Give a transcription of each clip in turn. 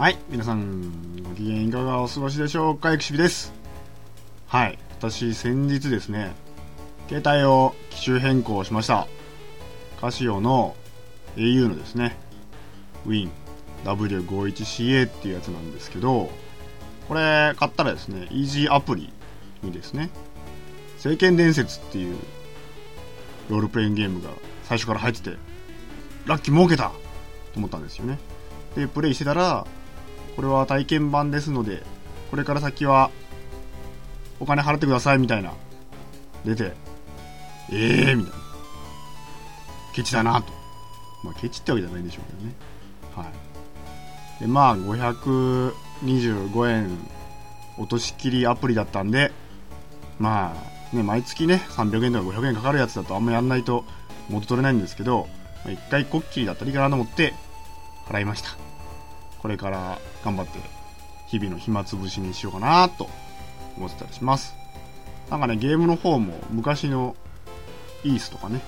はい、皆さん、ご機嫌いかがお過ごしでしょうか、エクシビです。はい、私、先日ですね、携帯を機種変更しました。カシオの au のですね、WinW51CA っていうやつなんですけど、これ買ったらですね、Easy アプリにですね、聖剣伝説っていうロールプレインゲームが最初から入ってて、ラッキー儲けたと思ったんですよね。で、プレイしてたら、これは体験版ですので、これから先はお金払ってくださいみたいな、出て、ええー、みたいな。ケチだなと。まあ、ケチってわけじゃないんでしょうけどね。はい。で、まあ、525円落としきりアプリだったんで、まあ、ね、毎月ね、300円とか500円かかるやつだとあんまやんないと元取れないんですけど、まあ、一回こっきりだったらいいかなと思って、払いました。これから頑張って、日々の暇つぶしにしようかなと思ってたりします。なんかね、ゲームの方も昔のイースとかね、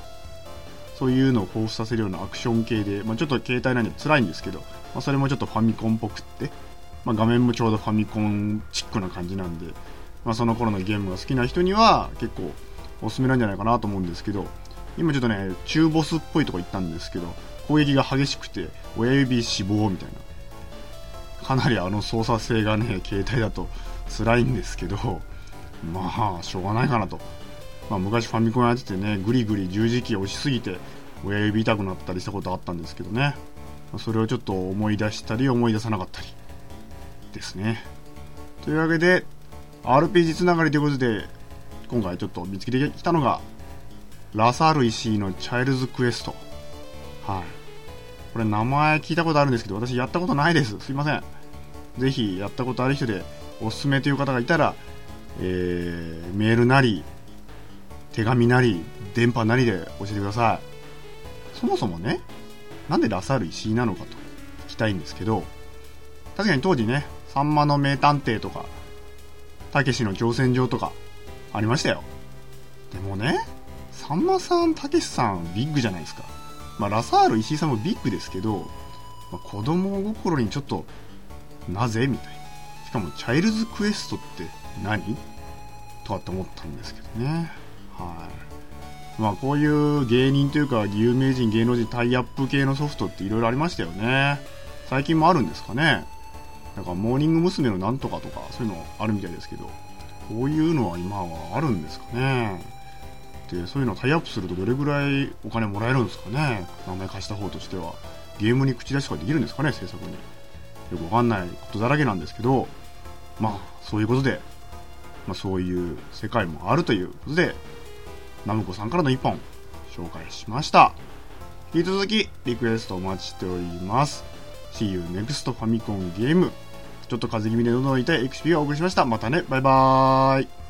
そういうのを彷彿させるようなアクション系で、まあ、ちょっと携帯なんで辛いんですけど、まあ、それもちょっとファミコンっぽくって、まあ、画面もちょうどファミコンチックな感じなんで、まあ、その頃のゲームが好きな人には結構おすすめなんじゃないかなと思うんですけど、今ちょっとね、中ボスっぽいとこ行ったんですけど、攻撃が激しくて、親指死亡みたいな。かなりあの操作性がね、携帯だと辛いんですけど、まあ、しょうがないかなと。まあ、昔ファミコンやっててね、ぐりぐり十字キー押しすぎて、親指痛くなったりしたことあったんですけどね。それをちょっと思い出したり思い出さなかったりですね。というわけで、RPG つながりということで、今回ちょっと見つけてきたのが、ラサール石井のチャイルズクエスト。はい。これ名前聞いたことあるんですけど、私やったことないです。すいません。ぜひやったことある人でおすすめという方がいたら、えー、メールなり、手紙なり、電波なりで教えてください。そもそもね、なんでラサール石井なのかと聞きたいんですけど、確かに当時ね、さんまの名探偵とか、たけしの挑戦状とか、ありましたよ。でもね、さんまさん、たけしさん、ビッグじゃないですか。まあ、ラサール石井さんもビッグですけど、まあ、子供心にちょっと、なぜ？みたいな。しかも、チャイルズクエストって何？とかって思ったんですけどね。はい。まあ、こういう芸人というか、有名人、芸能人タイアップ系のソフトっていろいろありましたよね。最近もあるんですかね。なんか、モーニング娘。のなんとかとか、そういうのあるみたいですけど、こういうのは今はあるんですかね。で、そういうのタイアップするとどれぐらいお金もらえるんですかね。名前貸した方としては。ゲームに口出しとかできるんですかね、制作に。よくわかんないことだらけなんですけど、まあ、そういうことで、まあ、そういう世界もあるということで、ナムコさんからの一本、紹介しました。引き続き、リクエストお待ちしております。See you next ファミコンゲーム。ちょっと風邪気味で喉の痛い XP をお送りしました。またね、バイバーイ。